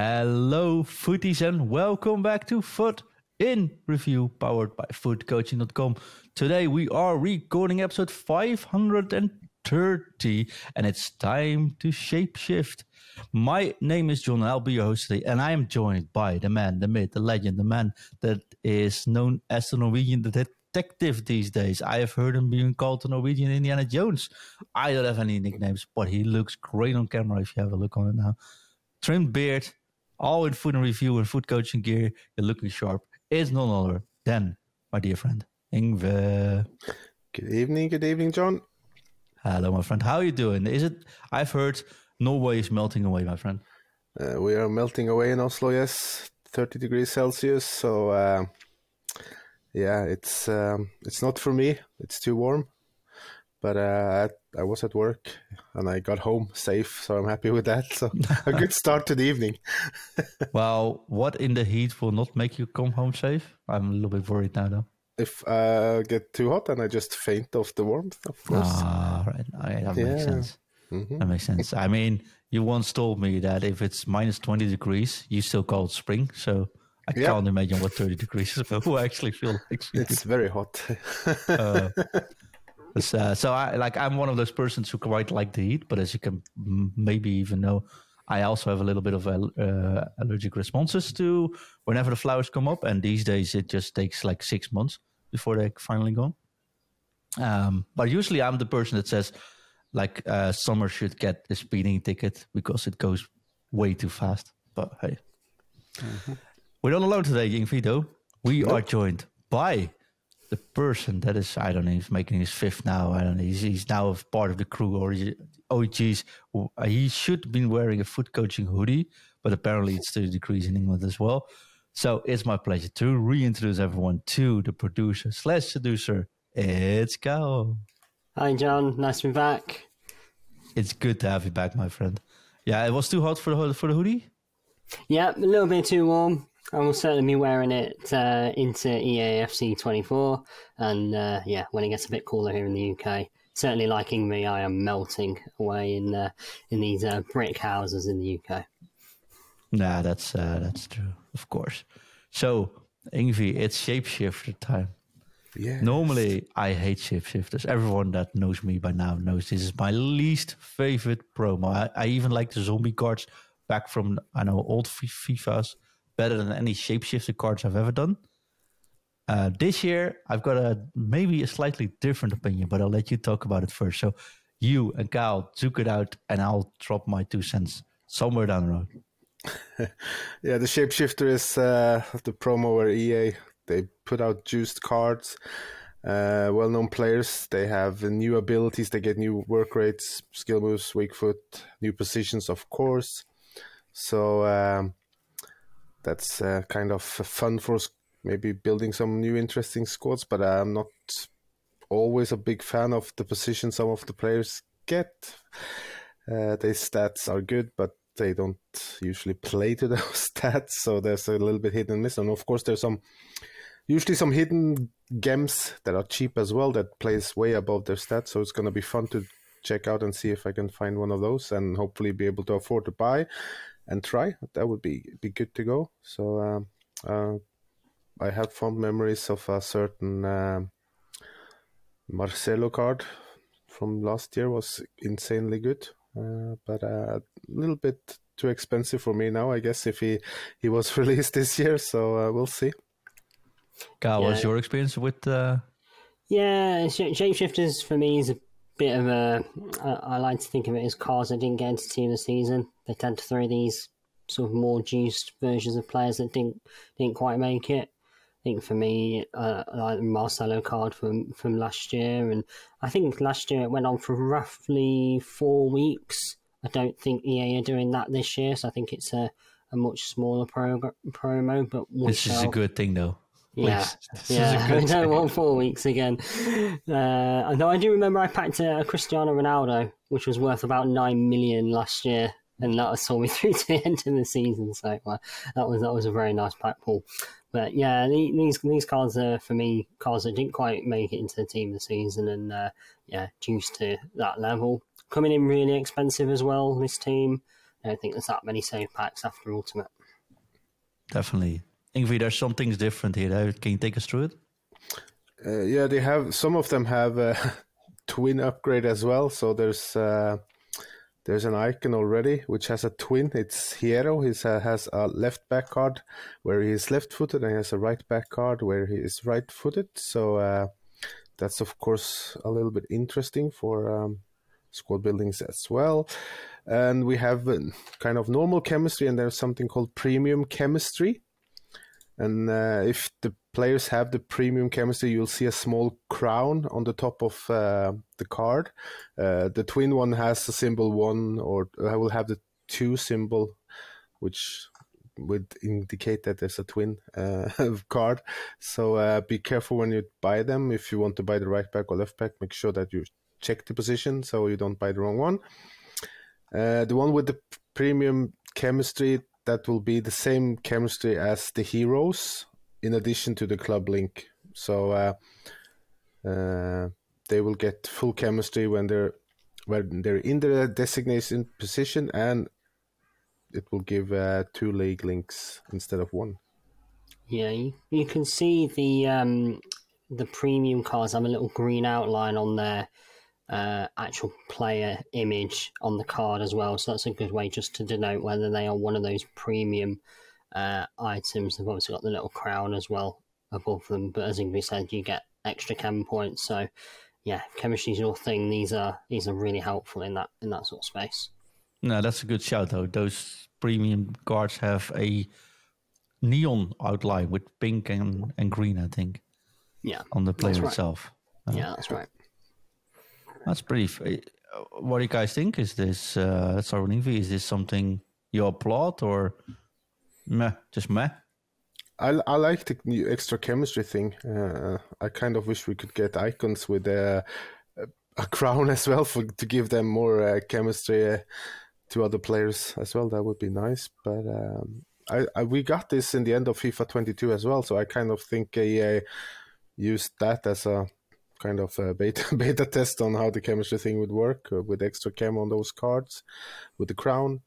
Hello, Futties, and welcome back to FUT in Review, powered by FUTCoaching.com. Today we are recording episode 530, and it's time to shapeshift. My name is John, I'll be your host today, and I am joined by the man, the myth, the legend, the man that is known as the Norwegian detective these days. I have heard him being called the Norwegian Indiana Jones. I don't have any nicknames, but he looks great on camera if you have a look on it now trimmed beard, all in FUT in Review and FUT coaching gear. You're looking sharp. It's none other than my dear friend Ingve. Good evening, good evening, John. Hello, my friend. How are you doing? Is it? I've heard Norway is melting away, my friend. Uh, we are melting away in Oslo. Yes, thirty degrees Celsius. So uh, yeah, it's um, it's not for me. It's too warm. But uh, I was at work and I got home safe, so I'm happy with that. So a good start to the evening. well, what in the heat will not make you come home safe? I'm a little bit worried now, though. If I get too hot, and I just faint off the warmth, of course. Ah, right. right that yeah. makes sense. Mm-hmm. That makes sense. I mean, you once told me that if it's minus 20 degrees, you still call it spring. So I yeah. can't imagine what 30 degrees is, but who actually feel like It's very hot. uh, uh, so I like I'm one of those persons who quite like the heat, but as you can maybe even know, I also have a little bit of uh, allergic responses to whenever the flowers come up, and these days it just takes like six months before they finally go. Um, but usually I'm the person that says like uh, summer should get a speeding ticket because it goes way too fast. But hey, mm-hmm. we're not alone today, Ying Vito. We nope. are joined by the person that is I don't know he's making his fifth now I don't know he's, he's now a part of the crew or oh uh, geez he should have been wearing a FUT coaching hoodie but apparently it's 30 degrees in England as well. So it's my pleasure to reintroduce everyone to the producer slash seducer. It's Cal hi John. Nice to be back. It's good to have you back my friend. Yeah it was too hot for the for the hoodie? Yeah a little bit too warm I will certainly be wearing it uh, into EAFC 24, and uh, yeah, when it gets a bit cooler here in the UK. Certainly, liking me, I am melting away in uh, in these uh, brick houses in the UK. Nah, that's uh, that's true, of course. So, Ingve, it's shapeshifter time. Yeah. Normally, I hate shapeshifters. Everyone that knows me by now knows this is my least favorite promo. I, I even like the zombie cards back from I know old FIFAs better than any shapeshifter cards I've ever done. Uh, this year, I've got a maybe a slightly different opinion, but I'll let you talk about it first. So, you and Kyle took it out, and I'll drop my two cents somewhere down the road. yeah, the shapeshifter is uh, the promo where EA they put out juiced cards, uh, well-known players. They have new abilities. They get new work rates, skill moves, weak foot, new positions, of course. So um, that's uh, kind of fun for maybe building some new interesting squads. But I'm not always a big fan of the position some of the players get. Uh, their stats are good, but they don't usually play to those stats, so there's a little bit hit and miss. And of course, there's some usually some hidden gems that are cheap as well that plays way above their stats. So it's going to be fun to check out and see if I can find one of those and hopefully be able to afford to buy and try. That would be be good to go. So um, uh, I have fond memories of a certain um, Marcelo card from last year was insanely good, uh, but uh, a little bit too expensive for me now. I guess if he he was released this year, so uh, we'll see. Carl, yeah. what's your experience with? Uh... Yeah, shapeshifters for me is a bit of a. I like to think of it as cars that didn't get into team this season. They tend to throw these sort of more juiced versions of players that didn't didn't quite make it. I think for me, uh, like Marcelo card from from last year, and I think last year it went on for roughly four weeks. I don't think EA are doing that this year, so I think it's a, a much smaller prog- promo. But this is a good thing, though. Yeah, yeah. I don't want four weeks again. Uh, though I do remember I packed a, a, Cristiano Ronaldo, which was worth about nine million last year, and that saw me through to the end of the season. So well, that was that was a very nice pack pull. But yeah, these these cards are for me cards that didn't quite make it into the team this season, and uh, yeah, juiced to that level. Coming in really expensive as well. This team, I don't think there's that many save packs after Ultimate. Definitely. Ingve, there's some things different here. Can you take us through it? Uh, yeah, they have some of them have a twin upgrade as well. So there's uh, there's an icon already which has a twin. It's Hierro. He uh, has a left back card where he is left footed, and he has a right back card where he is right footed. So uh, that's of course a little bit interesting for um, squad buildings as well. And we have uh, kind of normal chemistry, and there's something called premium chemistry. And uh, if the players have the premium chemistry, you'll see a small crown on the top of uh, the card. Uh, the twin one has a symbol one, or I will have the two symbol, which would indicate that there's a twin uh, card. So uh, be careful when you buy them. If you want to buy the right back or left back, make sure that you check the position so you don't buy the wrong one. Uh, the one with the premium chemistry that will be the same chemistry as the heroes, in addition to the club link. So uh, uh, they will get full chemistry when they're when they're in the designation position, and it will give uh, two league links instead of one. Yeah, you, you can see the um, the premium cards have a little green outline on their uh, actual player image on the card as well. So that's a good way just to denote whether they are one of those premium uh, items. They've obviously got the little crown as well above them, but as Ingve said, you get extra chem points. So yeah, chemistry is your thing. These are these are really helpful in that in that sort of space. No, that's a good shout though. Those premium cards have a neon outline with pink and, and green, I think. Yeah. On the player right. itself. Uh, yeah, that's right. That's pretty. What do you guys think? Is this uh, with Is this something you applaud or meh? Just meh. I, I like the new extra chemistry thing. Uh, I kind of wish we could get icons with a, a crown as well for to give them more uh, chemistry uh, to other players as well. That would be nice. But um, I, I, we got this in the end of FIFA 22 as well, so I kind of think EA used that as a kind of a beta beta test on how the chemistry thing would work uh, with extra chem on those cards with the crown.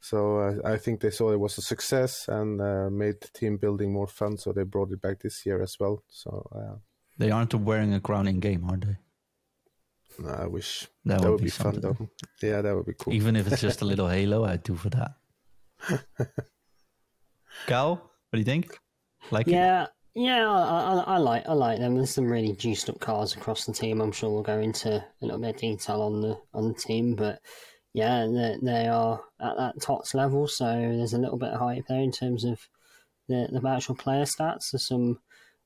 So uh, I think they saw it was a success and uh, made team building more fun. So they brought it back this year as well. So uh, they aren't wearing a crown in game, are they? I wish that, that would, would, be, be fun though. Yeah, that would be cool. Even if it's just a little halo, I'd do for that. Cal, what do you think? Like yeah, it? yeah, I, I, I, like I like them. There's some really juiced up cars across the team. I'm sure we'll go into a little bit of detail on the on the team, but yeah, they, they are at that TOTS level, so there's a little bit of hype there in terms of the the actual player stats. There's some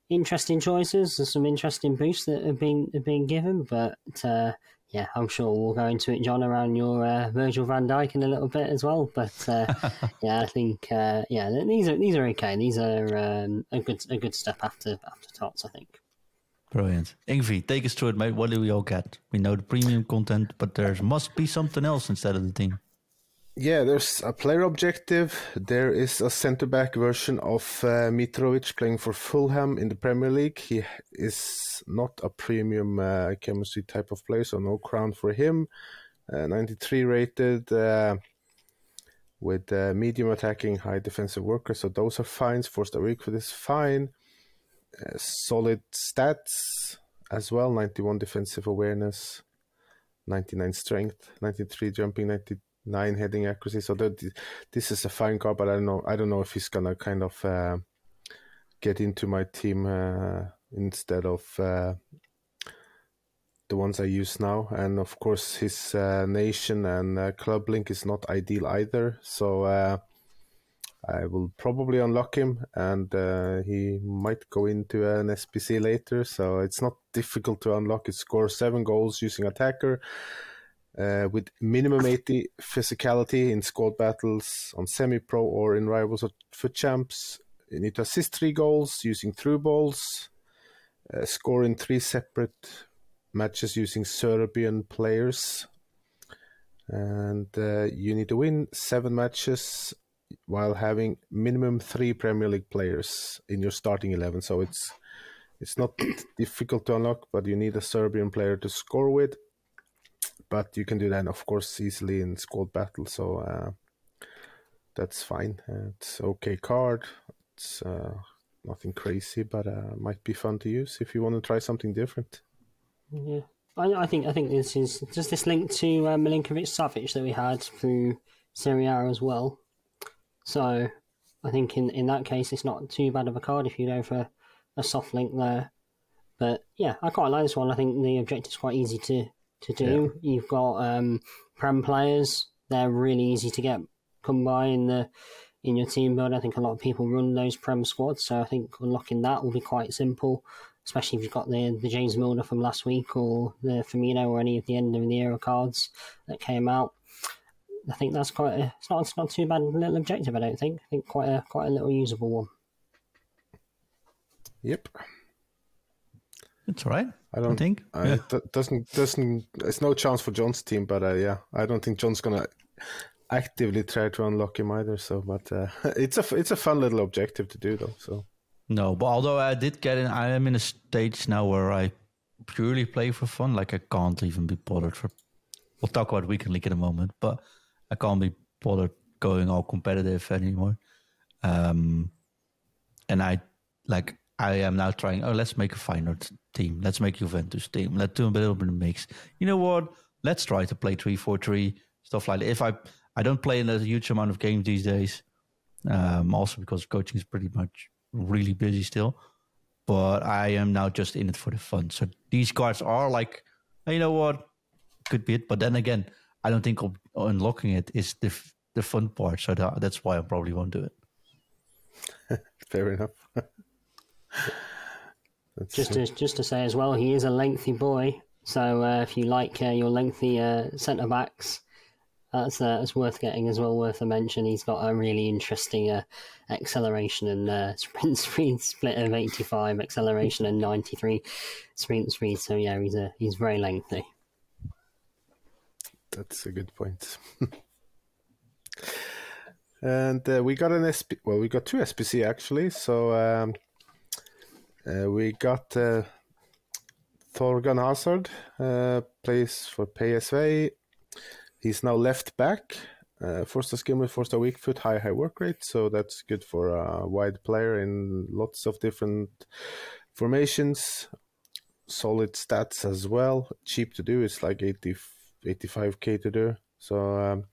interesting choices. There's some interesting boosts that have been have been given, but uh, yeah, I'm sure we'll go into it, John, around your uh, Virgil Van Dijk in a little bit as well. But uh, yeah, I think uh, yeah, these are these are okay. These are um, a good a good step after after tots, I think. Brilliant, Ingve, take us through it, mate. What do we all get? We know the premium content, but there must be something else instead of the team. Yeah, there's a player objective. There is a centre back version of uh, Mitrovic playing for Fulham in the Premier League. He is not a premium uh, chemistry type of player, so no crown for him. Uh, 93 rated uh, with uh, medium attacking, high defensive worker, so those are fines. Forced a week for this fine. Uh, solid stats as well 91 defensive awareness, 99 strength, 93 jumping, 90 nine heading accuracy. So that, this is a fine card, but I don't know. I don't know if he's gonna kind of uh, get into my team uh, instead of uh, the ones I use now. And of course, his uh, nation and club link is not ideal either. So I will probably unlock him, and he might go into an SBC later. So it's not difficult to unlock. It scores seven goals using attacker uh, with minimum 80 physicality in squad battles on semi-pro or in rivals or FUT champs. You need to assist three goals using through balls, uh, score in three separate matches using Serbian players, and uh, you need to win seven matches while having minimum three Premier League players in your starting eleven. So it's it's not difficult to unlock, but you need a Serbian player to score with but you can do that, of course, easily in squad battle. So uh, that's fine. Uh, it's okay card. It's uh, nothing crazy, but uh, might be fun to use if you want to try something different. Yeah, I, I think I think this is just this link to uh, Milinkovic Savic that we had through Serie A as well. So I think in in that case, it's not too bad of a card if you go for a soft link there. But yeah, I quite like this one. I think the objective's quite easy to to do. Yeah. You've got um, prem players; they're really easy to get come by in the in your team build. I think a lot of people run those prem squads, so I think unlocking that will be quite simple. Especially if you've got the the James Milner from last week or the Firmino or any of the end of the era cards that came out. I think that's quite a, it's not it's not too bad a little objective. I don't think. I think quite a quite a little usable one. Yep. It's all right. I don't I think. I, yeah. doesn't doesn't. It's no chance for John's team, but uh, yeah, I don't think John's gonna actively try to unlock him either. So, but uh, it's a it's a fun little objective to do though. So. No, but although I did get in, I am in a stage now where I purely play for fun. Like I can't even be bothered for. We'll talk about weekend league in a moment, but I can't be bothered going all competitive anymore. Um, and I like I am now trying. Oh, let's make a Feyenoord team. Let's make Juventus team. Let's do a little bit of mix. You know what? Let's try to play three four three stuff like that. If I I don't play in a huge amount of games these days, um, also because coaching is pretty much really busy still. But I am now just in it for the fun. So these cards are like, you know what, could be it. But then again, I don't think unlocking it is the the fun part. So that, that's why I probably won't do it. Fair enough. just to, just to say as well, he is a lengthy boy. So uh, if you like uh, your lengthy uh, centre backs, that's uh, that's worth getting as well. Worth a mention. He's got a really interesting uh, acceleration and uh, sprint speed split of eighty five, acceleration and ninety three sprint speed. So yeah, he's a he's very lengthy. That's a good point. and uh, we got an SP. Well, we got two SBC actually. So um, uh, we got uh, Thorgan Hazard uh, plays for PSV. He's now left back. Uh, with first a weak foot, high high work rate, so that's good for a wide player in lots of different formations. Solid stats as well. Cheap to do. It's like 80, 85k to do. So um,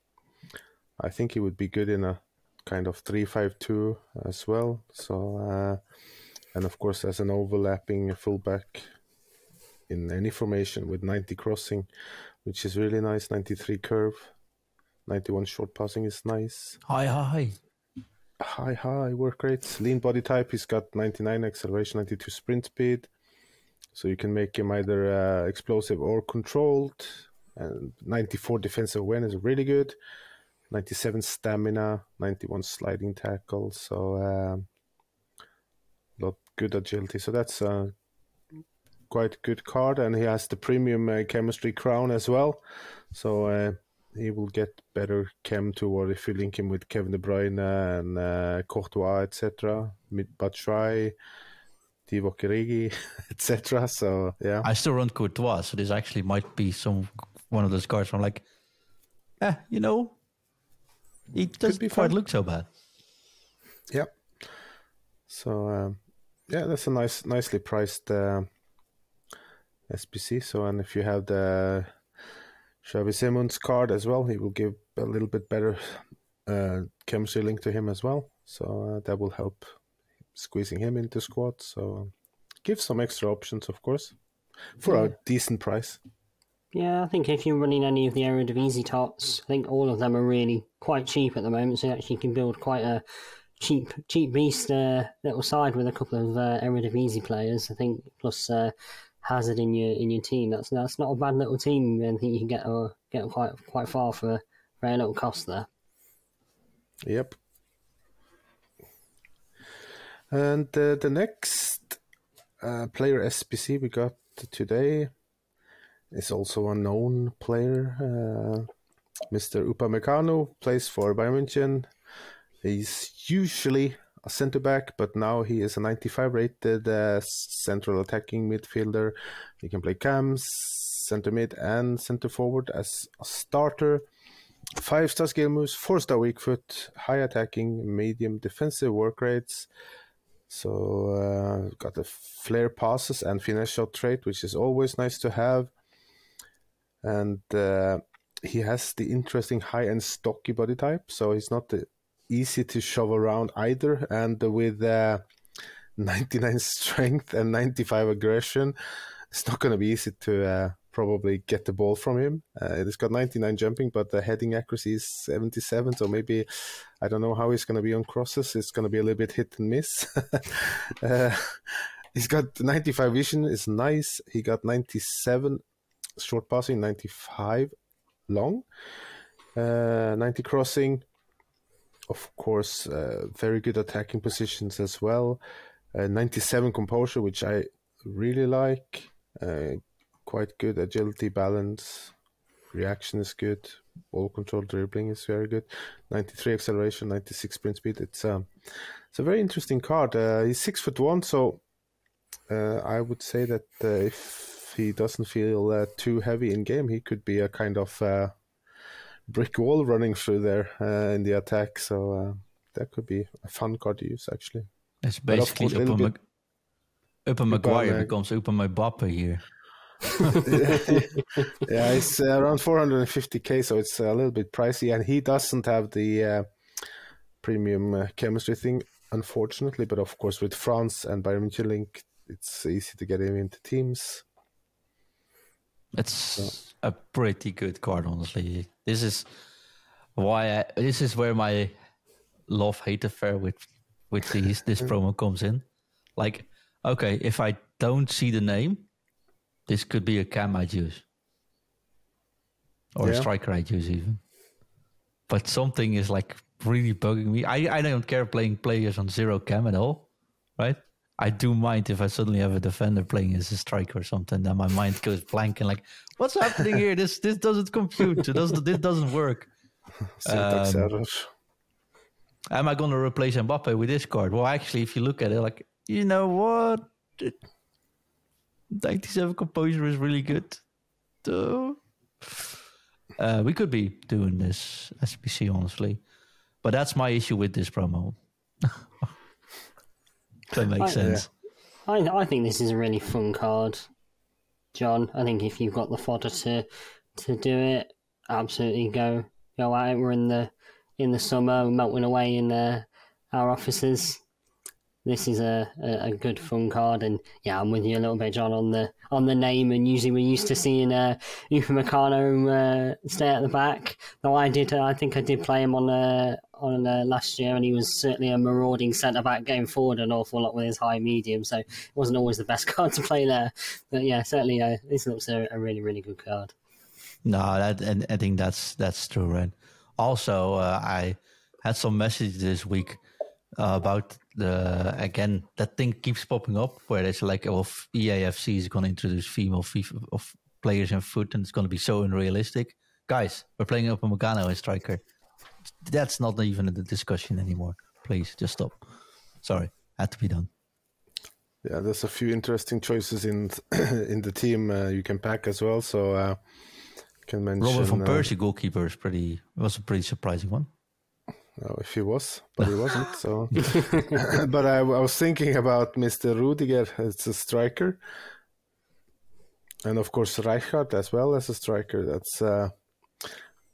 I think he would be good in a kind of three five two as well. So uh, and of course as an overlapping fullback in any formation with 90 crossing, which is really nice. 93 curve, 91 short passing is nice. Hi hi. High, high work rates. Lean body type, he's got 99 acceleration, 92 sprint speed. So you can make him either uh, explosive or controlled. And 94 defensive awareness, is really good. 97 stamina, 91 sliding tackle. So um, lot good agility. So that's a quite good card, and he has the premium uh, chemistry crown as well. So uh, he will get better chem toward if you link him with Kevin De Bruyne and uh, Courtois, etc. Batshuayi, Divock Origi, etc. So yeah, I still run Courtois, so this actually might be some one of those cards. Where I'm like, eh, you know, it doesn't quite look so bad. Yep. So um, yeah, that's a nice, nicely priced uh, SBC. So, and if you have the Xavi Simons card as well, he will give a little bit better uh, chemistry link to him as well. So uh, that will help squeezing him into squad. So give some extra options, of course, for yeah. a decent price. Yeah, I think if you're running any of the Eredivisie tots, I think all of them are really quite cheap at the moment. So you actually can build quite a cheap cheap beast uh, little side with a couple of uh, Eredivisie players. I think plus uh, Hazard in your in your team. That's that's not a bad little team. I think you can get uh, get quite quite far for very little cost there. Yep. And uh, the next uh, player SBC we got today is also a known player. Uh, Mr. Upamecano plays for Bayern München He's usually a centre back, but now he is a 95 rated uh, central attacking midfielder. He can play cams, centre mid, and centre forward as a starter. five star skill moves, four star weak foot, high attacking, medium defensive work rates. So uh, got the flare passes and shot trait, which is always nice to have. And uh, he has the interesting high end stocky body type, so he's not easy to shove around either. And with uh, 99 strength and 95 aggression, it's not going to be easy to uh, probably get the ball from him. Uh, it's got 99 jumping, but the heading accuracy is 77. So maybe I don't know how he's going to be on crosses. It's going to be a little bit hit and miss. uh, he's got 95 vision, is nice. He got 97 short passing, 95 long, uh, 90 crossing. Of course, uh, very good attacking positions as well. Uh, 97 composure, which I really like. Uh, quite good agility, balance, reaction is good. Ball control, dribbling is very good. 93 acceleration, 96 sprint speed. It's um, it's a very interesting card. Uh, he's six foot one, so uh, I would say that uh, if he doesn't feel uh, too heavy in game, he could be a kind of uh, brick wall running through there uh, in the attack. So that could be a fun card to use actually. It's basically Upper, Mag- Upper Maguire becomes Upper Mbappe here. yeah, it's uh, around 450k, so it's a little bit pricey, and he doesn't have the uh, premium uh, chemistry thing, unfortunately. But of course, with France and Bayern Munich it's easy to get him into teams. It's a pretty good card, honestly. This is why I, this is where my love hate affair with with these this promo comes in. Like, okay, if I don't see the name this could be a cam I'd use. Or yeah. a striker I'd use even. But something is like really bugging me. I, I don't care playing players on zero cam at all, right? I do mind if I suddenly have a defender playing as a striker or something, then my mind goes blank and like, what's happening here? This this doesn't compute. This, this doesn't work. Um, am I going to replace Mbappe with this card? Well, actually, if you look at it, like, you know what? 97 composure is really good. So, uh, we could be doing this SBC, honestly. But that's my issue with this promo. that makes I, sense. I, I think this is a really fun card, John. I think if you've got the fodder to to do it, absolutely go go out. We're in the in the summer, melting away in uh, our offices this is a, a, a, good fun card, and yeah, I'm with you a little bit, John, on the on the name. And usually we're used to seeing uh, Upamecano uh, stay at the back. Though I did, uh, I think I did play him on uh, on uh, last year, and he was certainly a marauding centre back going forward an awful lot with his high medium. So it wasn't always the best card to play there. But yeah, certainly uh, this looks a, a, really really good card. No, that, and I think that's that's true, right? Also, uh, I had some messages this week uh, about the again that thing keeps popping up where it's like, oh, EAFC is going to introduce female FIFA of players in foot, and it's going to be so unrealistic. Guys, we're playing up Upamecano as striker. That's not even in the discussion anymore. Please, just stop. Sorry, had to be done. Yeah, there's a few interesting choices in in the team uh, you can pack as well. So uh, can mention Robin van uh, Persie goalkeeper is pretty was a pretty surprising one. Oh, if he was, but he wasn't. So, but I, I, was thinking about Mr. Rudiger as a striker, and of course Rijkaard as well as a striker. That's uh,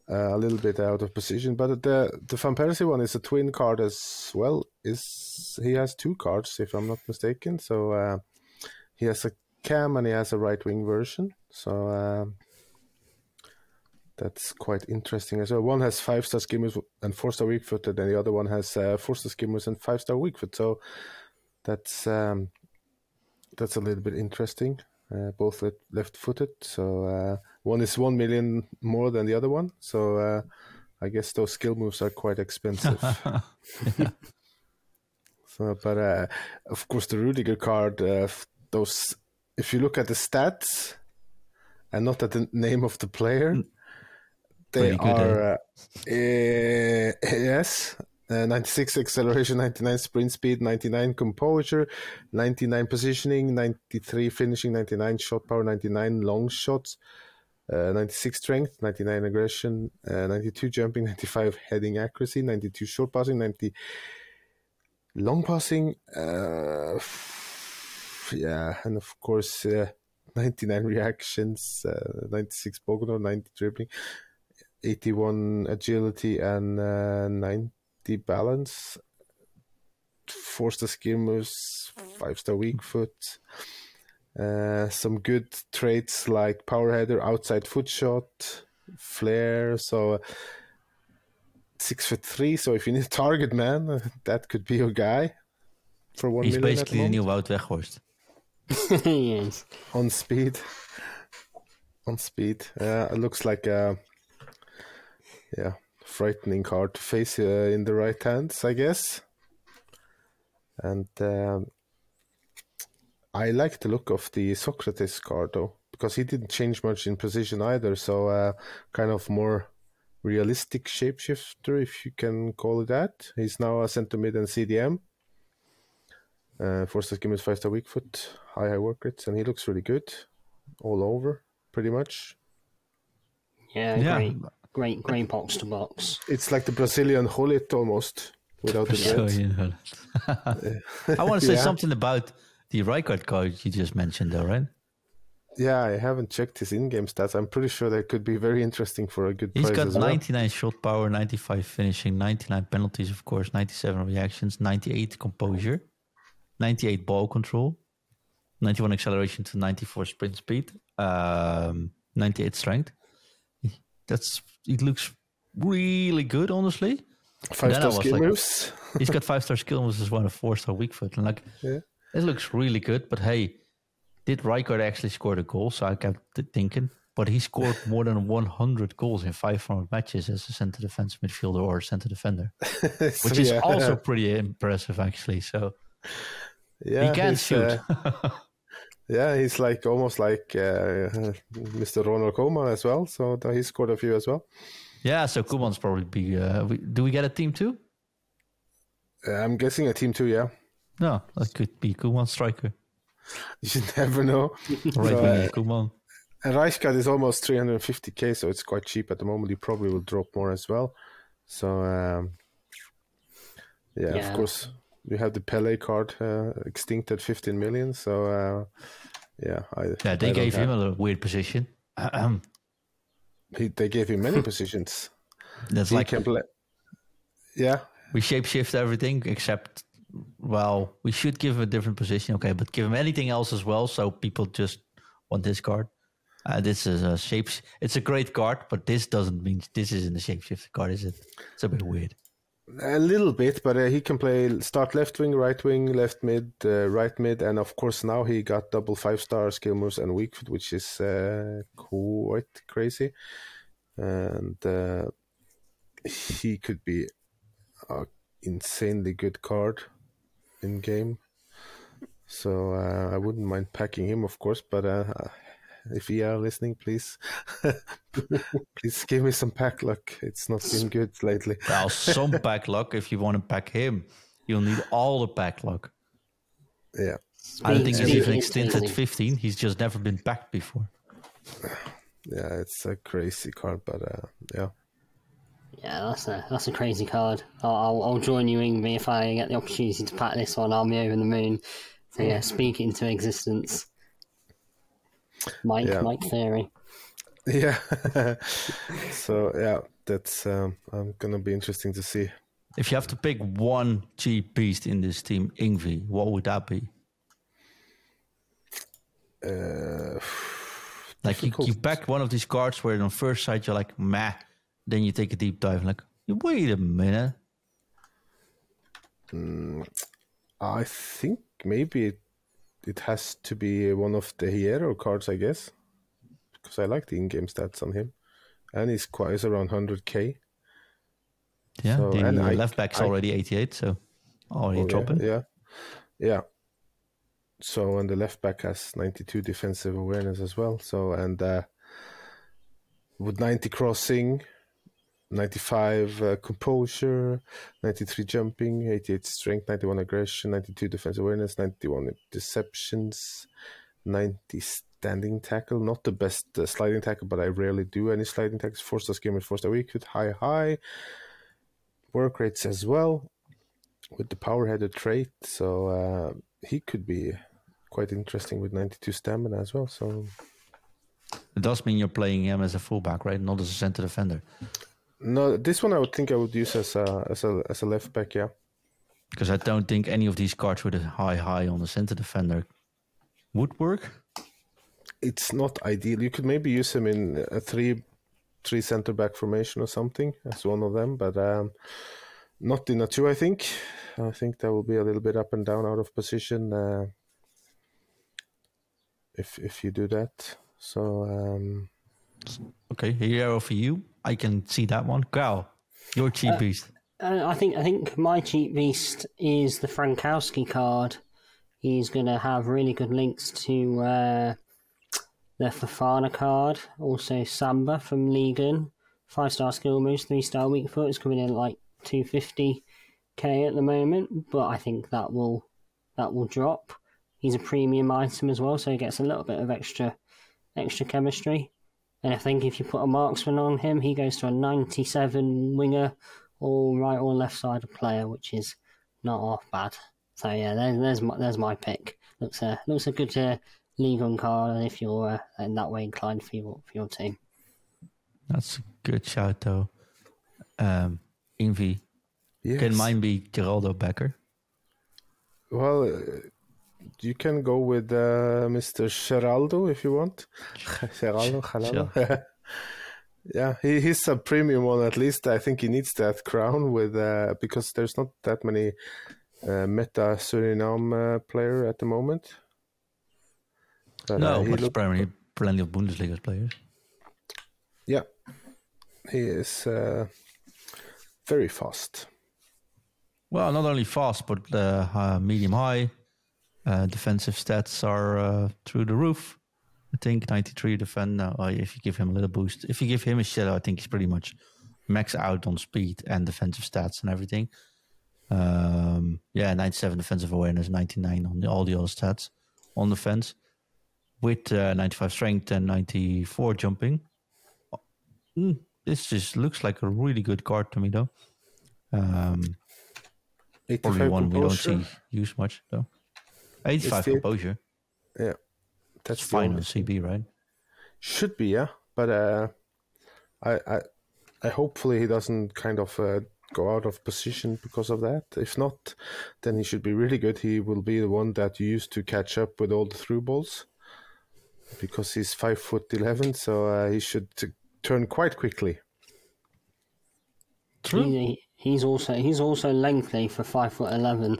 uh, a little bit out of position. But the the Van Persie one is a twin card as well. Is he has two cards if I'm not mistaken? So uh, he has a cam and he has a right wing version. So uh, that's quite interesting as well. One has five star skimmers and four star weak footed, and the other one has uh, four star skimmers and five star weak foot. So that's um, that's a little bit interesting. Uh, both left footed. So uh, one is one million more than the other one. So uh, I guess those skill moves are quite expensive. so, but uh, of course, the Rudiger card, uh, those if you look at the stats and not at the name of the player. They are, uh, uh, yes, uh, 96 acceleration, 99 sprint speed, 99 composure, 99 positioning, 93 finishing, 99 shot power, 99 long shots. uh, 96 strength, 99 aggression, uh, 92 jumping, 95 heading accuracy, 92 short passing, 90 long passing. Uh, yeah, and of course, uh, 99 reactions, uh, 96 ball control, 90 dribbling, 81 agility, and uh, 90 balance. Four star skill moves, five star weak foot. Uh, some good traits like power header, outside foot shot, flare. So six foot three. So if you need a target man, that could be your guy for one He's million at basically the moment. new Wout Weghorst. yes. on speed. On speed. Uh, it looks like a yeah frightening card to face uh, in the right hands, I guess. And um, I like the look of the Socrates card though, because he didn't change much in position either. So uh, kind of more realistic shapeshifter, if you can call it that. He's now a center mid and CDM. Uh, four star game is five star weak foot, high high work rates, and he looks really good all over, pretty much. Yeah, Yeah. great, great, great box to box. It's like the Brazilian Gullit almost, without the So, dreads. you. I want to say Yeah. something about the Rijkaard card you just mentioned, though, right? Yeah, I haven't checked his in-game stats. I'm pretty sure they could be very interesting for a good He's price got as well. 99 shot power, 95 finishing, 99 penalties, of course, 97 reactions, 98 composure, 98 ball control, 91 acceleration to 94 sprint speed, um, 98 strength. That's it looks really good, honestly. Five star skill like- moves. He's got five star skill moves as well, a four star weak foot, and like Yeah. it looks really good. But hey, did Rijkaard actually score the goal? So I kept thinking, but he scored more than 100 goals in 500 matches as a center defense midfielder or center defender, So, which is yeah. also pretty impressive actually. So yeah, he can shoot. uh, yeah, he's like almost like uh, Mr. Ronald Koeman as well. So he scored a few as well. yeah, so Koeman's probably be. Uh, we, do we get a team too? Uh, I'm guessing a team too. Yeah, No, that could be Koeman striker, you never know. right So, uh, Koeman. And Rijkaard is almost 350k, so it's quite cheap at the moment. He probably will drop more as well. So, um, yeah, Yeah. of course, you have the Pele card uh, extinct at 15 million. So, uh, yeah, I, Yeah, they I gave him have- a weird position. He, they gave him many positions. That's He like can play. Yeah, we shapeshift everything except well we should give him a different position okay but give him anything else as well so people just want this card uh, this is a shape it's a great card but this doesn't mean this isn't a shapeshifter card is it it's a bit weird a little bit, but uh, he can play start left wing, right wing, left mid, uh, right mid, and of course now he got double five star skill moves and weak foot, which is uh, quite crazy. And uh, he could be a insanely good card in game. So uh, I wouldn't mind packing him, of course, but uh, if you are listening, please, please give me some pack luck. It's not been good lately. well some pack luck if you want to pack him you'll need all the pack luck Yeah. i don't think he's Speed- even speed extended increasing. 15 he's just never been packed before Yeah, it's a crazy card, but uh, yeah. Yeah, that's a that's a crazy card. I'll, I'll, I'll join you, Ingve, if I get the opportunity to pack this one. I'll be over the moon. So yeah, speak into existence. Mike, Yeah. Mike Theory. Yeah. so yeah, that's um, um, gonna be interesting to see. if you have to pick one cheap beast in this team Ingve what would that be Uh, Like you, difficult. you back one of these cards where on first sight you're like meh, then you take a deep dive and like wait a minute. I think maybe it, has to be one of the Hierro cards, I guess, because I like the in-game stats on him, and he's quite he's around hundred k. Yeah, So, the I- left back's I- already 88, so already Oh, dropping. Yeah, yeah, yeah. So and the left back has 92 defensive awareness as well. So and uh, with 90 crossing, 95 uh, composure, 93 jumping, 88 strength, 91 aggression, 92 defense awareness, 91 deceptions, 90 standing tackle. Not the best uh, sliding tackle, but I rarely do any sliding tackles. Force us game with force a week with high, high work rates as well with the power headed trait. So uh, he could be quite interesting with 92 stamina as well. So it does mean you're playing him as a fullback, right? Not as a center defender. No, this one I would think I would use as a as a as a left back. Yeah, because I don't think any of these cards with a high high on the center defender would work. It's not ideal. You could maybe use him in a three three center back formation or something as one of them, but um, not in a two. I think. I think that will be a little bit up and down, out of position. Uh, if if you do that, so. Um, okay, Hierro for you. I can see that one. Go, your cheap uh, beast. Uh, I think I think my cheap beast is the Frankowski card. He's going to have really good links to uh, the Fofana card, also Samba from Ligue 1, five star skill moves, three star weak foot It's coming in at like two fifty k at the moment, but I think that will that will drop. He's a premium item as well, so he gets a little bit of extra extra chemistry. And I think if you put a marksman on him, he goes to a 97 winger or right or left sided player, which is not half bad. So yeah, there's there's my, there's my pick. Looks a looks a good uh, Ligue 1 card if you're uh, in that way inclined for your for your team. That's a good shout though. Um, Envy, yes. can mine be Sheraldo Becker? Well, you can go with uh, Mr. Sheraldo if you want. Sheraldo, Sheraldo. yeah, he, he's a premium one at least. I think he needs that crown with uh, because there's not that many uh, meta Suriname uh, player at the moment. But, no, uh, but looked, primarily plenty of Bundesliga players. Yeah, he is uh, very fast. Well, not only fast, but uh, medium high uh, defensive stats are uh, through the roof. I think 93 defend. Uh, if you give him a little boost, if you give him a shadow, I think he's pretty much max out on speed and defensive stats and everything. Um, yeah, 97 defensive awareness, 99 on the, all the other stats on defense, with uh, 95 strength and 94 jumping. Mm, this just looks like a really good card to me, though. Um, probably one we don't see use much, though. 85 composure. Yeah. That's fine on CB, right? Should be, yeah. But uh, I, I, I hopefully he doesn't kind of uh, go out of position because of that. If not, then he should be really good. He will be the one that you use to catch up with all the through balls because he's five foot eleven, so uh, he should t- turn quite quickly. True. He, he's also he's also lengthy for five foot eleven.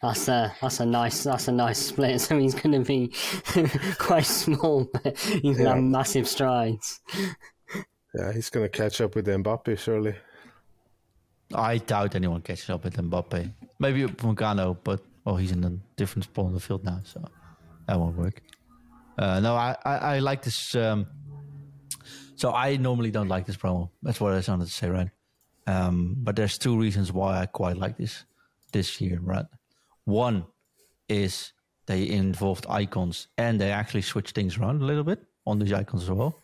That's a that's a nice that's a nice split. So he's going to be quite small, but he's going to have massive strides. Yeah, he's going to catch up with Mbappe surely. I doubt anyone catches up with Mbappe. Maybe Mugano, but oh, he's in a different spot on the field now, so that won't work. Uh, no, I, I, I like this. Um, so I normally don't like this promo. That's what I wanted to say, right? Um, but there's two reasons why I quite like this this year, right? One is they involved icons and they actually switched things around a little bit on these icons as well.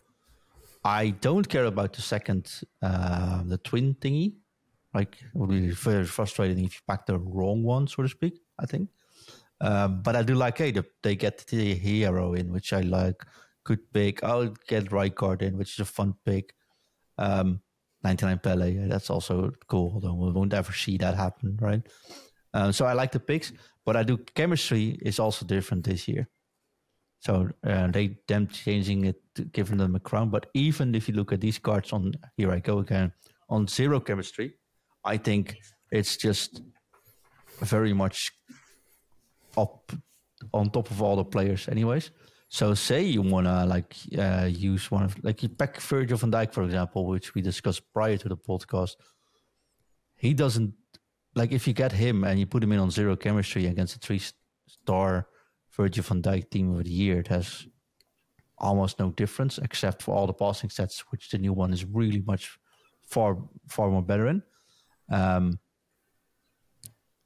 I don't care about the second, uh, the twin thingy. Like, it would be very frustrating if you pack the wrong one, so to speak, I think. Um, but I do like, hey, the, they get the Hierro in, which I like. Good pick. I'll get Rijkaard in, which is a fun pick. Um, 99 Pele, yeah, that's also cool, although we won't ever see that happen, right? Um, so I like the picks, but I do chemistry is also different this year. So uh, they them changing it, giving them a crown. But even if you look at these cards on here, I go again on zero chemistry. I think it's just very much up on top of all the players, anyways. So say you wanna like uh, use one of like you pack Virgil van Dijk, for example, which we discussed prior to the podcast. He doesn't like if you get him and you put him in on zero chemistry against a three star Virgil van Dijk team of the year, it has almost no difference except for all the passing sets, which the new one is really much far far more better in. Um,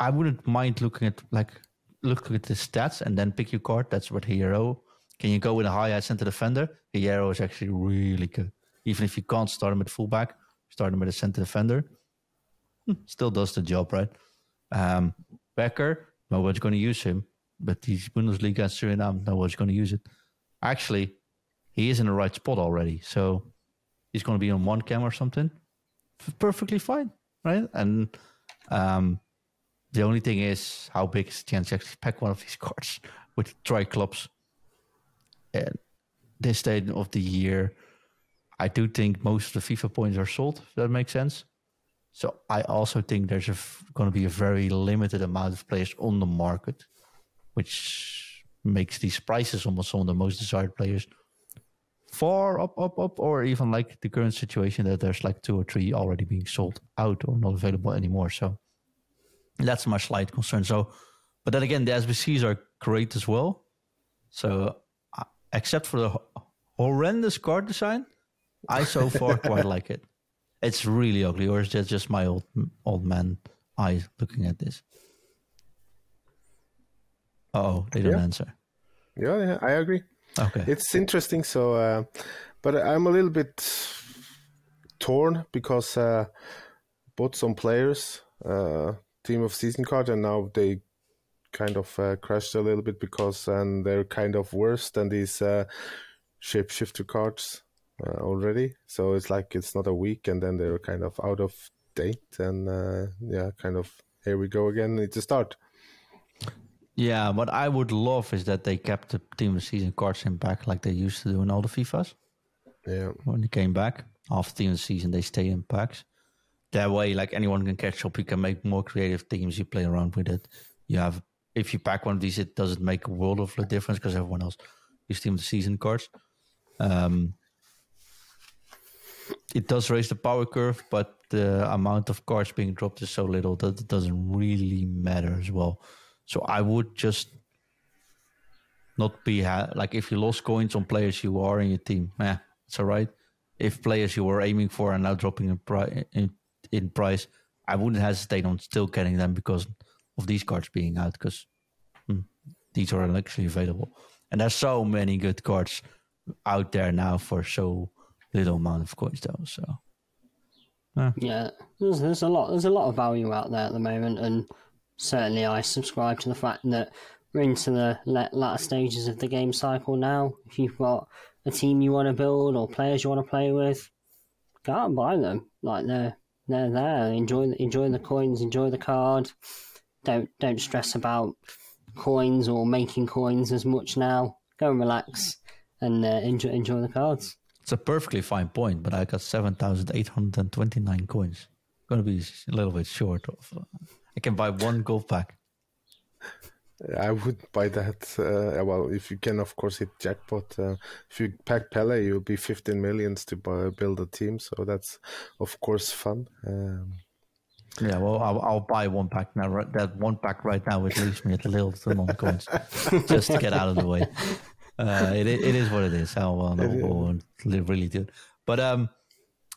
I wouldn't mind looking at like looking at the stats and then pick your card. That's what Hierro Can you go with a high center defender? Hierro is actually really good. Even if you can't start him at fullback, start him at a center defender. Still does the job, right? Um, Becker, nobody's going to use him, but he's Bundesliga and Suriname, nobody's going to use it. Actually, he is in the right spot already, so he's going to be on one cam or something. Perfectly fine, right? And um, the only thing is, how big is the chance to actually pack one of these cards with try clubs? And this stage of the year, I do think most of the FIFA points are sold. That makes sense. So I also think there's going to be a very limited amount of players on the market, which makes these prices almost some of the most desired players far up, up, up, or even like the current situation that there's like two or three already being sold out or not available anymore. So that's my slight concern. So, but then again, the SBCs are great as well. So, uh, except for the horrendous card design, I so far quite like it. It's really ugly, or is that just my old old man eyes looking at this? Oh, they don't Yeah. answer. Yeah, yeah, I agree. Okay. It's interesting. So, uh, but I'm a little bit torn because uh, bought some players, uh, team of season card, and now they kind of uh, crashed a little bit because and they're kind of worse than these uh, shapeshifter cards uh, already. So it's like it's not a week, and then they're kind of out of date, and uh, yeah, kind of here we go again. It's a start. Yeah, what I would love is that they kept the team of the season cards in back like they used to do in all the FIFAs. Yeah, When they came back after team of the season, they stay in packs. That way, like anyone can catch up. You can make more creative teams. You play around with it. You have if you pack one of these, it doesn't make a world of a difference because everyone else uses team of the season cards. Um, it does raise the power curve, but the amount of cards being dropped is so little that it doesn't really matter as well. So I would just not be ha- like if you lost coins on players you are in your team, yeah, it's all right. If players you were aiming for are now dropping in, pri- in, in price, I wouldn't hesitate on still getting them because of these cards being out because hmm, these are actually available. And there's so many good cards out there now for so little amount of coins though. So Yeah, there's, there's a lot there's a lot of value out there at the moment, and certainly I subscribe to the fact that we're into the latter stages of the game cycle now. If you've got a team you want to build or players you want to play with, go out and buy them. Like they're they're there. Enjoy enjoy the coins, enjoy the card. Don't don't stress about coins or making coins as much now. Go and relax and uh, enjoy enjoy the cards. It's a perfectly fine point, but I got 7,829 coins. Going to be a little bit short of. Uh, I can buy one gold pack. I would buy that. Uh, well, if you can, of course, hit jackpot. Uh, if you pack Pele, you'll be 15 millions to buy, build a team. So that's, of course, fun. Um, Yeah, well, I'll, I'll buy one pack now. right- That one pack right now, which leaves me at a little thin on coins, just to get out of the way. Uh, it it is what it is. I will no, won't really do. it. But um,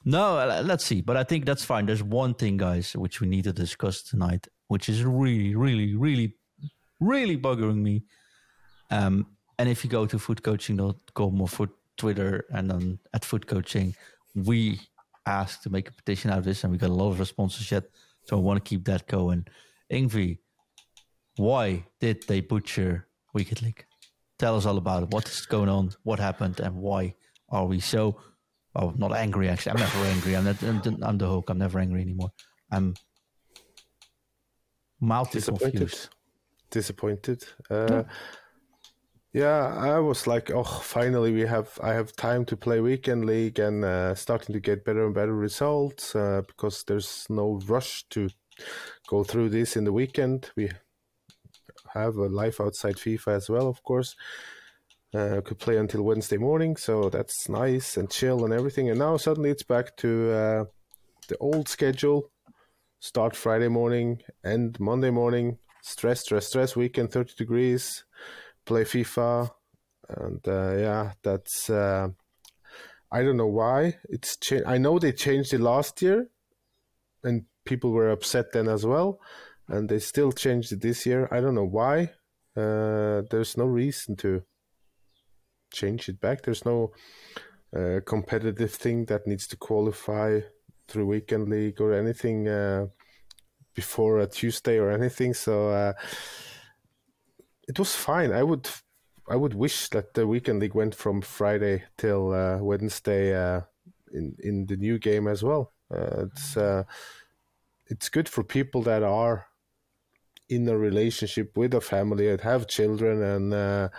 no, uh, let's see. But I think that's fine. There's one thing, guys, which we need to discuss tonight, which is really, really, really, really buggering me. Um, and if you go to FUTCoaching.com or FUT Twitter and then at FUT coaching, we asked to make a petition out of this, and we got a lot of responses yet. So I want to keep that going. Ingve, why did they butcher Weekend League? Tell us all about it. What is going on? What happened? And why are we so? Oh, not angry. Actually, I'm never angry. I'm not. I'm, I'm the hook. I'm never angry anymore. I'm mildly disappointed. confused. Disappointed. Uh, yeah, I was like, oh, finally we have. I have time to play weekend league and uh, starting to get better and better results uh, because there's no rush to go through this in the weekend. We have a life outside FIFA as well, of course. Uh, could play until Wednesday morning, so that's nice and chill and everything. And now suddenly it's back to uh, the old schedule. Start Friday morning, end Monday morning. Stress, stress, stress. Weekend, thirty degrees. Play FIFA, and uh, yeah, that's. Uh, I don't know why it's changed. I know they changed it last year, and people were upset then as well, and they still changed it this year. I don't know why. Uh, there's no reason to. change it back. There's no uh, competitive thing that needs to qualify through weekend league or anything uh, before a Tuesday or anything. So uh, it was fine. I would I would wish that the weekend league went from Friday till uh, Wednesday uh, in in the new game as well. It's it's good for people that are in a relationship with a family and have children and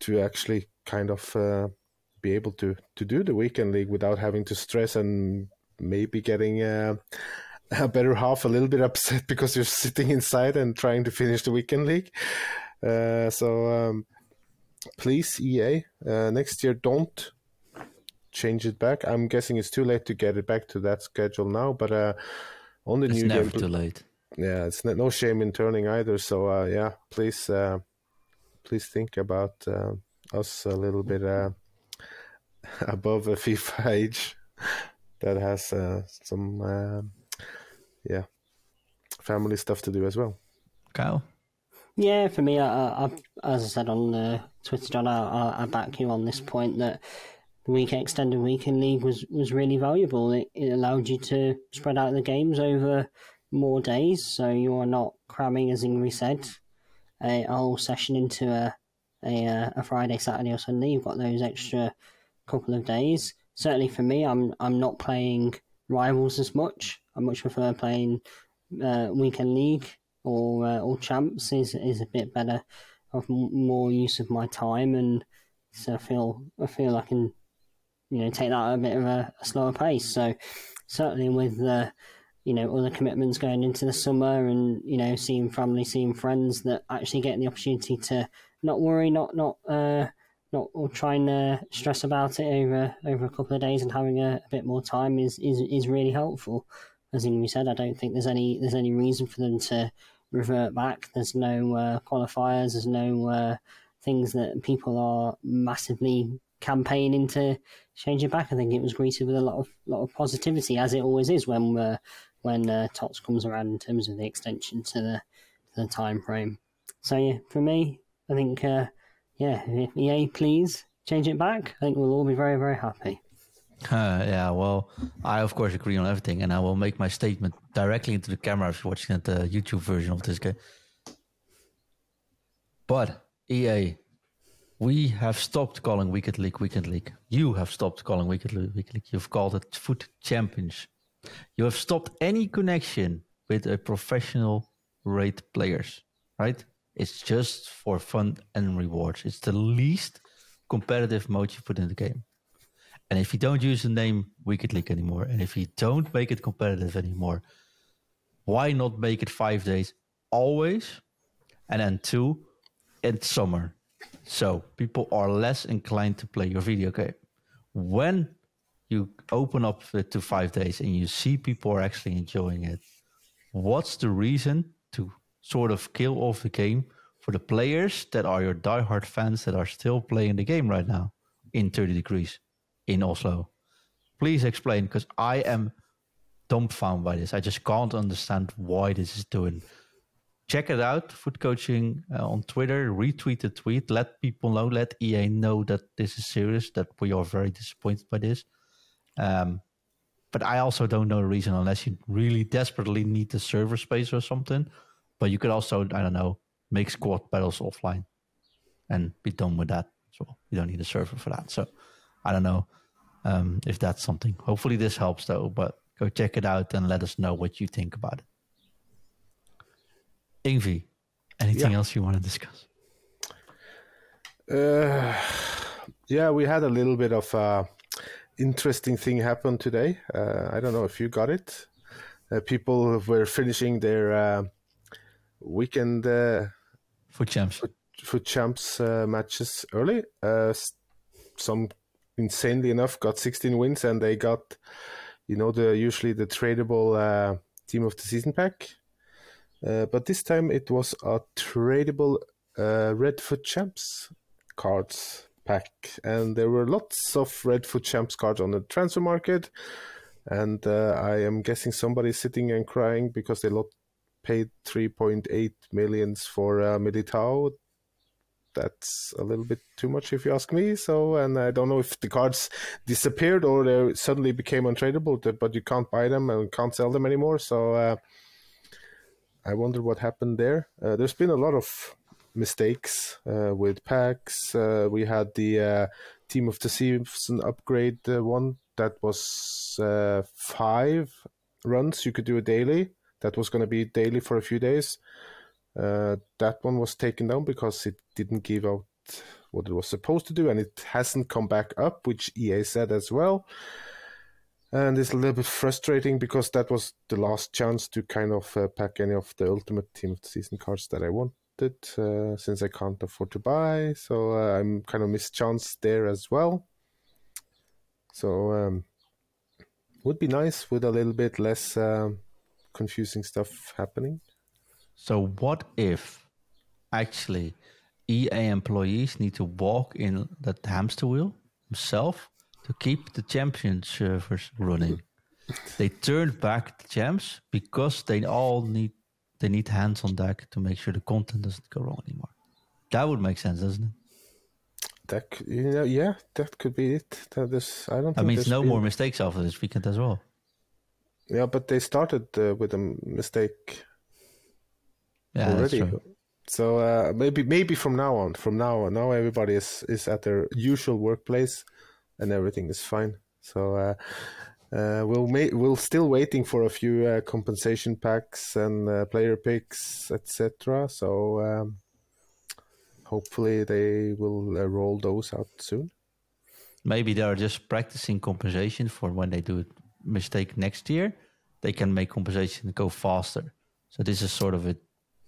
to actually kind of uh, be able to to do the weekend league without having to stress and maybe getting uh, a better half a little bit upset because you're sitting inside and trying to finish the weekend league. Uh, so um, please, EA, uh, next year don't change it back. I'm guessing it's too late to get it back to that schedule now, but uh, on the it's new never game, too late. Yeah, it's no shame in turning either. So uh, yeah, please, uh, please think about uh, us a little bit above a FIFA age that has some yeah family stuff to do as well. Kyle. Yeah, for me, I, I, as I said on uh, Twitter, John, I, I, back you on this point that the week extended weekend league was, was really valuable. It, it allowed you to spread out the games over more days, so you are not cramming, as Ingve said, a, whole session into a, a a Friday, Saturday, or Sunday. You've got those extra couple of days. Certainly for me, I'm I'm not playing rivals as much. I much prefer playing uh, weekend league or uh, or champs is is a bit better of more use of my time, and so I feel I feel I can you know take that at a bit of a, a slower pace. So certainly with the you know other commitments going into the summer, and you know seeing family, seeing friends, that actually getting the opportunity to not worry, not not. Uh, not trying to stress about it over over a couple of days and having a, a bit more time is, is is really helpful. As we said, I don't think there's any there's any reason for them to revert back. There's no uh, qualifiers. There's no uh, things that people are massively campaigning to change it back. I think it was greeted with a lot of lot of positivity, as it always is when uh, when uh, TOTS comes around in terms of the extension to the to the time frame. So yeah, for me, I think uh, yeah, if EA please change it back, I think we'll all be very very happy. Uh, yeah, well, I of course agree on everything, and I will make my statement directly into the camera if you're watching the YouTube version of this game. But EA, we have stopped calling Weekend League Weekend League. You have stopped calling Weekend League Weekend League. You've called it FUT Champions. You have stopped any connection with a professional rate players, right? It's just for fun and rewards. It's the least competitive mode you put in the game. And if you don't use the name Weekend League anymore, and if you don't make it competitive anymore, why not make it five days always? And then two, in summer. So people are less inclined to play your video game. When you open up to five days and you see people are actually enjoying it, what's the reason to sort of kill off the game for the players that are your diehard fans that are still playing the game right now in 30 degrees? in Oslo. Please explain, because I am dumbfounded by this. I just can't understand why this is doing. Check it out, FUT Coaching uh, on Twitter. Retweet the tweet. Let people know. Let EA know that this is serious. That we are very disappointed by this. Um, but I also don't know the reason unless you really desperately need the server space or something. But you could also, I don't know, make squad battles offline and be done with that So. You don't need a server for that. So I don't know um, if that's something. Hopefully, this helps though. But go check it out and let us know what you think about it. Ingve, anything yeah. else you want to discuss? Uh, yeah, we had a little bit of uh, interesting thing happened today. Uh, I don't know if you got it. Uh, people were finishing their uh, weekend uh, FUT champs FUT champs uh, matches early. Uh, some insanely enough got 16 wins and they got you know the usually the tradable uh, team of the season pack uh, but this time it was a tradable uh, red FUT champs cards pack and there were lots of red FUT champs cards on the transfer market and uh, i am guessing somebody's sitting and crying because they lot paid 3.8 millions for uh, Militão that's a little bit too much if you ask me. So, and I don't know if the cards disappeared or they suddenly became untradeable, but you can't buy them and can't sell them anymore. So, uh, I wonder what happened there. Uh, there's been a lot of mistakes uh, with packs. Uh, we had the uh, Team of the Season upgrade one that was five runs you could do a daily. That was going to be daily for a few days that one was taken down because it didn't give out what it was supposed to do, and it hasn't come back up, which EA said as well. And it's a little bit frustrating because that was the last chance to kind of uh, pack any of the Ultimate Team of the Season cards that I wanted, uh, since I can't afford to buy. So uh, I'm kind of missed chance there as well. So um, would be nice with a little bit less um, confusing stuff happening. So what if actually EA employees need to walk in that hamster wheel themselves to keep the champion servers running? they turned back the champs because they all need they need hands on deck to make sure the content doesn't go wrong anymore. That would make sense, doesn't it? That you know, yeah, that could be it. That is, I don't. That means no been... more mistakes after this weekend as well. Yeah, but they started uh, with a mistake yeah, already. So uh, maybe maybe from now on, from now on, now everybody is is at their usual workplace, and everything is fine. So uh, uh, we'll ma- we'll still waiting for a few uh, compensation packs and uh, player picks, etc. So um, hopefully they will uh, roll those out soon. Maybe they are just practicing compensation for when they do a mistake next year. They can make compensation go faster. So this is sort of a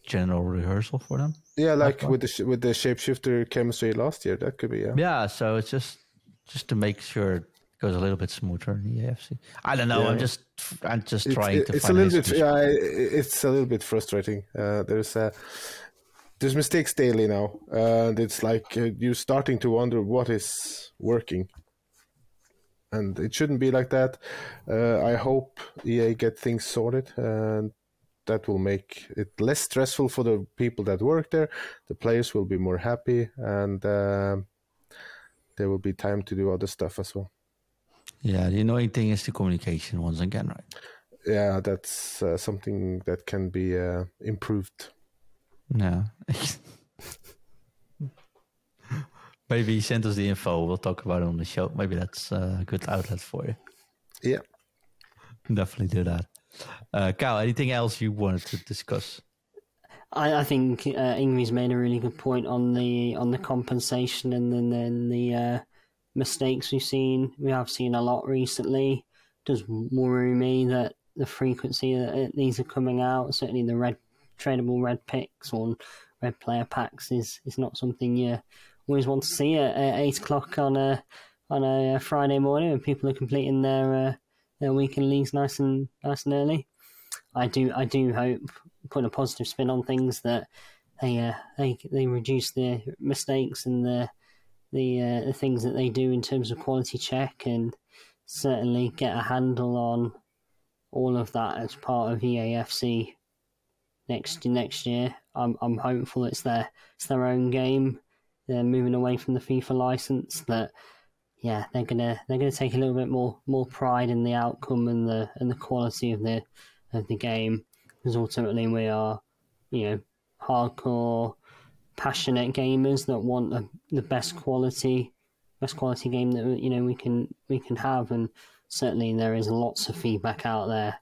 general rehearsal for them. Yeah, like with the with the shapeshifter chemistry last year, that could be. Yeah. Yeah. So it's just just to make sure goes a little bit smoother in the AFC. I don't know. Yeah. I'm just I'm just it's, trying to. It's a little bit. Yeah, it's a little bit frustrating. Uh, there's a. Uh, there's mistakes daily now, and it's like uh, you're starting to wonder what is working and it shouldn't be like that. Uh, I hope EA get things sorted and that will make it less stressful for the people that work there. The players will be more happy, and uh, there will be time to do other stuff as well. Yeah, the annoying thing is the communication once again, right? Yeah, that's uh, something that can be uh, improved. Yeah. Maybe send us the info. We'll talk about it on the show. Maybe that's a good outlet for you. Yeah. Definitely do that. Uh, Kyle, anything else you wanted to discuss? I, I think uh, Ingve's made a really good point on the on the compensation and then, then the uh, mistakes we've seen. We have seen a lot recently. Does worry me that the frequency that these are coming out, certainly the red tradable red picks or red player packs, is is not something you always want to see at, at eight o'clock on a on a Friday morning when people are completing their uh, their weekend leagues nice and nice and early. I do I do hope putting a positive spin on things that they uh, they they reduce their mistakes and the the uh, the things that they do in terms of quality check and certainly get a handle on all of that as part of EAFC next next year. I'm I'm hopeful it's their it's their own game. They're moving away from the FIFA license that yeah, they're gonna they're gonna take a little bit more more pride in the outcome and the and the quality of the of the game because ultimately we are, you know, hardcore, passionate gamers that want the, the best quality best quality game that you know we can we can have and certainly there is lots of feedback out there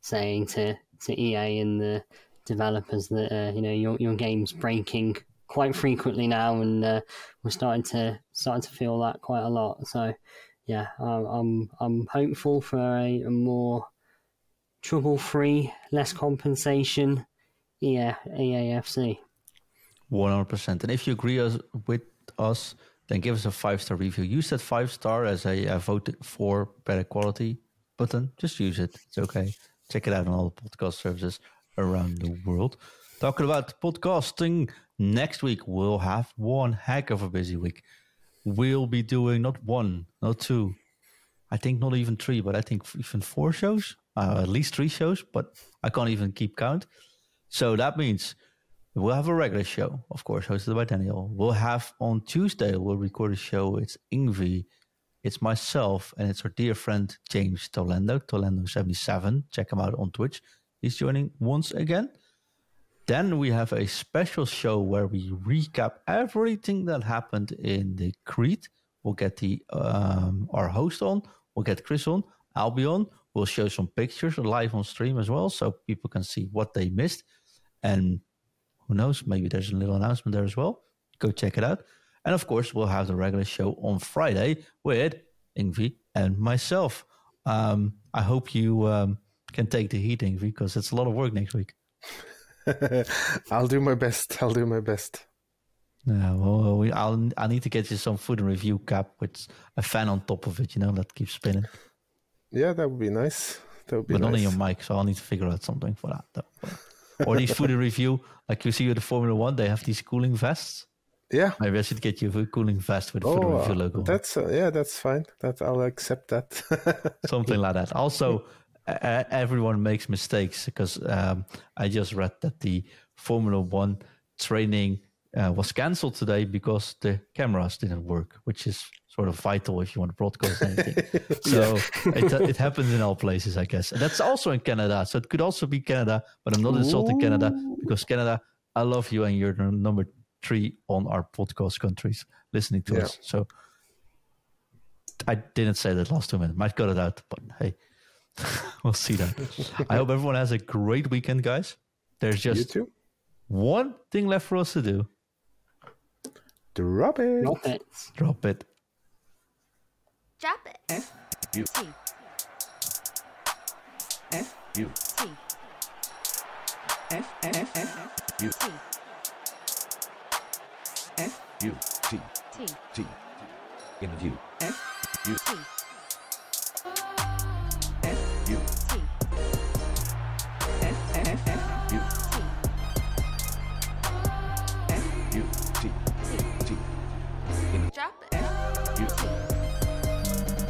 saying to to EA and the developers that uh, you know your your game's breaking quite frequently now, and uh, we're starting to starting to feel that quite a lot. So, yeah, I'm I'm hopeful for a, a more trouble free, less compensation. Yeah, EAFC. One hundred percent. And if you agree with us, then give us a five star review. Use that five star as a, a vote for better quality button. Just use it. It's okay. Check it out on all the podcast services around the world. Talking about podcasting, next week we'll have one heck of a busy week. We'll be doing not one, not two, I think not even three, but I think even four shows, uh, at least three shows, but I can't even keep count. So that means We'll have a regular show, of course, hosted by Daniel. We'll have on Tuesday, we'll record a show. It's Ingve, it's myself, and it's our dear friend James Tolendo, Tolendo77. Check him out on Twitch. He's joining once again. Then we have a special show where we recap everything that happened in the Crete. We'll get the um, our host on. We'll get Chris on. I'll be on. We'll show some pictures live on stream as well, so people can see what they missed. And who knows? Maybe there's a little announcement there as well. Go check it out. And of course, we'll have the regular show on Friday with Ingve and myself. Um, I hope you um, can take the heat, Ingve, because it's a lot of work next week. I'll do my best. I'll do my best. Yeah, well, we, I'll I need to get you some FUT in Review cap with a fan on top of it, you know, that keeps spinning. Yeah, that would be nice. That would be but nice. not on your mic, so I'll need to figure out something for that. Though. Or these FUT review, like you see with the Formula One, they have these cooling vests. Yeah. Maybe I should get you a cooling vest with the Oh, uh, review logo. that's uh, yeah, that's fine. That I'll accept that. something like that. Also, uh, everyone makes mistakes because um, I just read that the Formula One training uh, was cancelled today because the cameras didn't work, which is sort of vital if you want to broadcast anything. so it, uh, it happens in all places, I guess. And that's also in Canada. So it could also be Canada, but I'm not insulting Canada because Canada, I love you and you're number three on our podcast countries listening to Yeah. us. So I didn't say that last two minutes. Might cut it out, but hey, we'll see that. I hope everyone has a great weekend, guys. There's just one thing left for us to do. Drop it. Drop it. Drop it. Drop it. Eh? F U T. F T. F F F T. Eh? F U T. T. T. Interview F U T. F U T.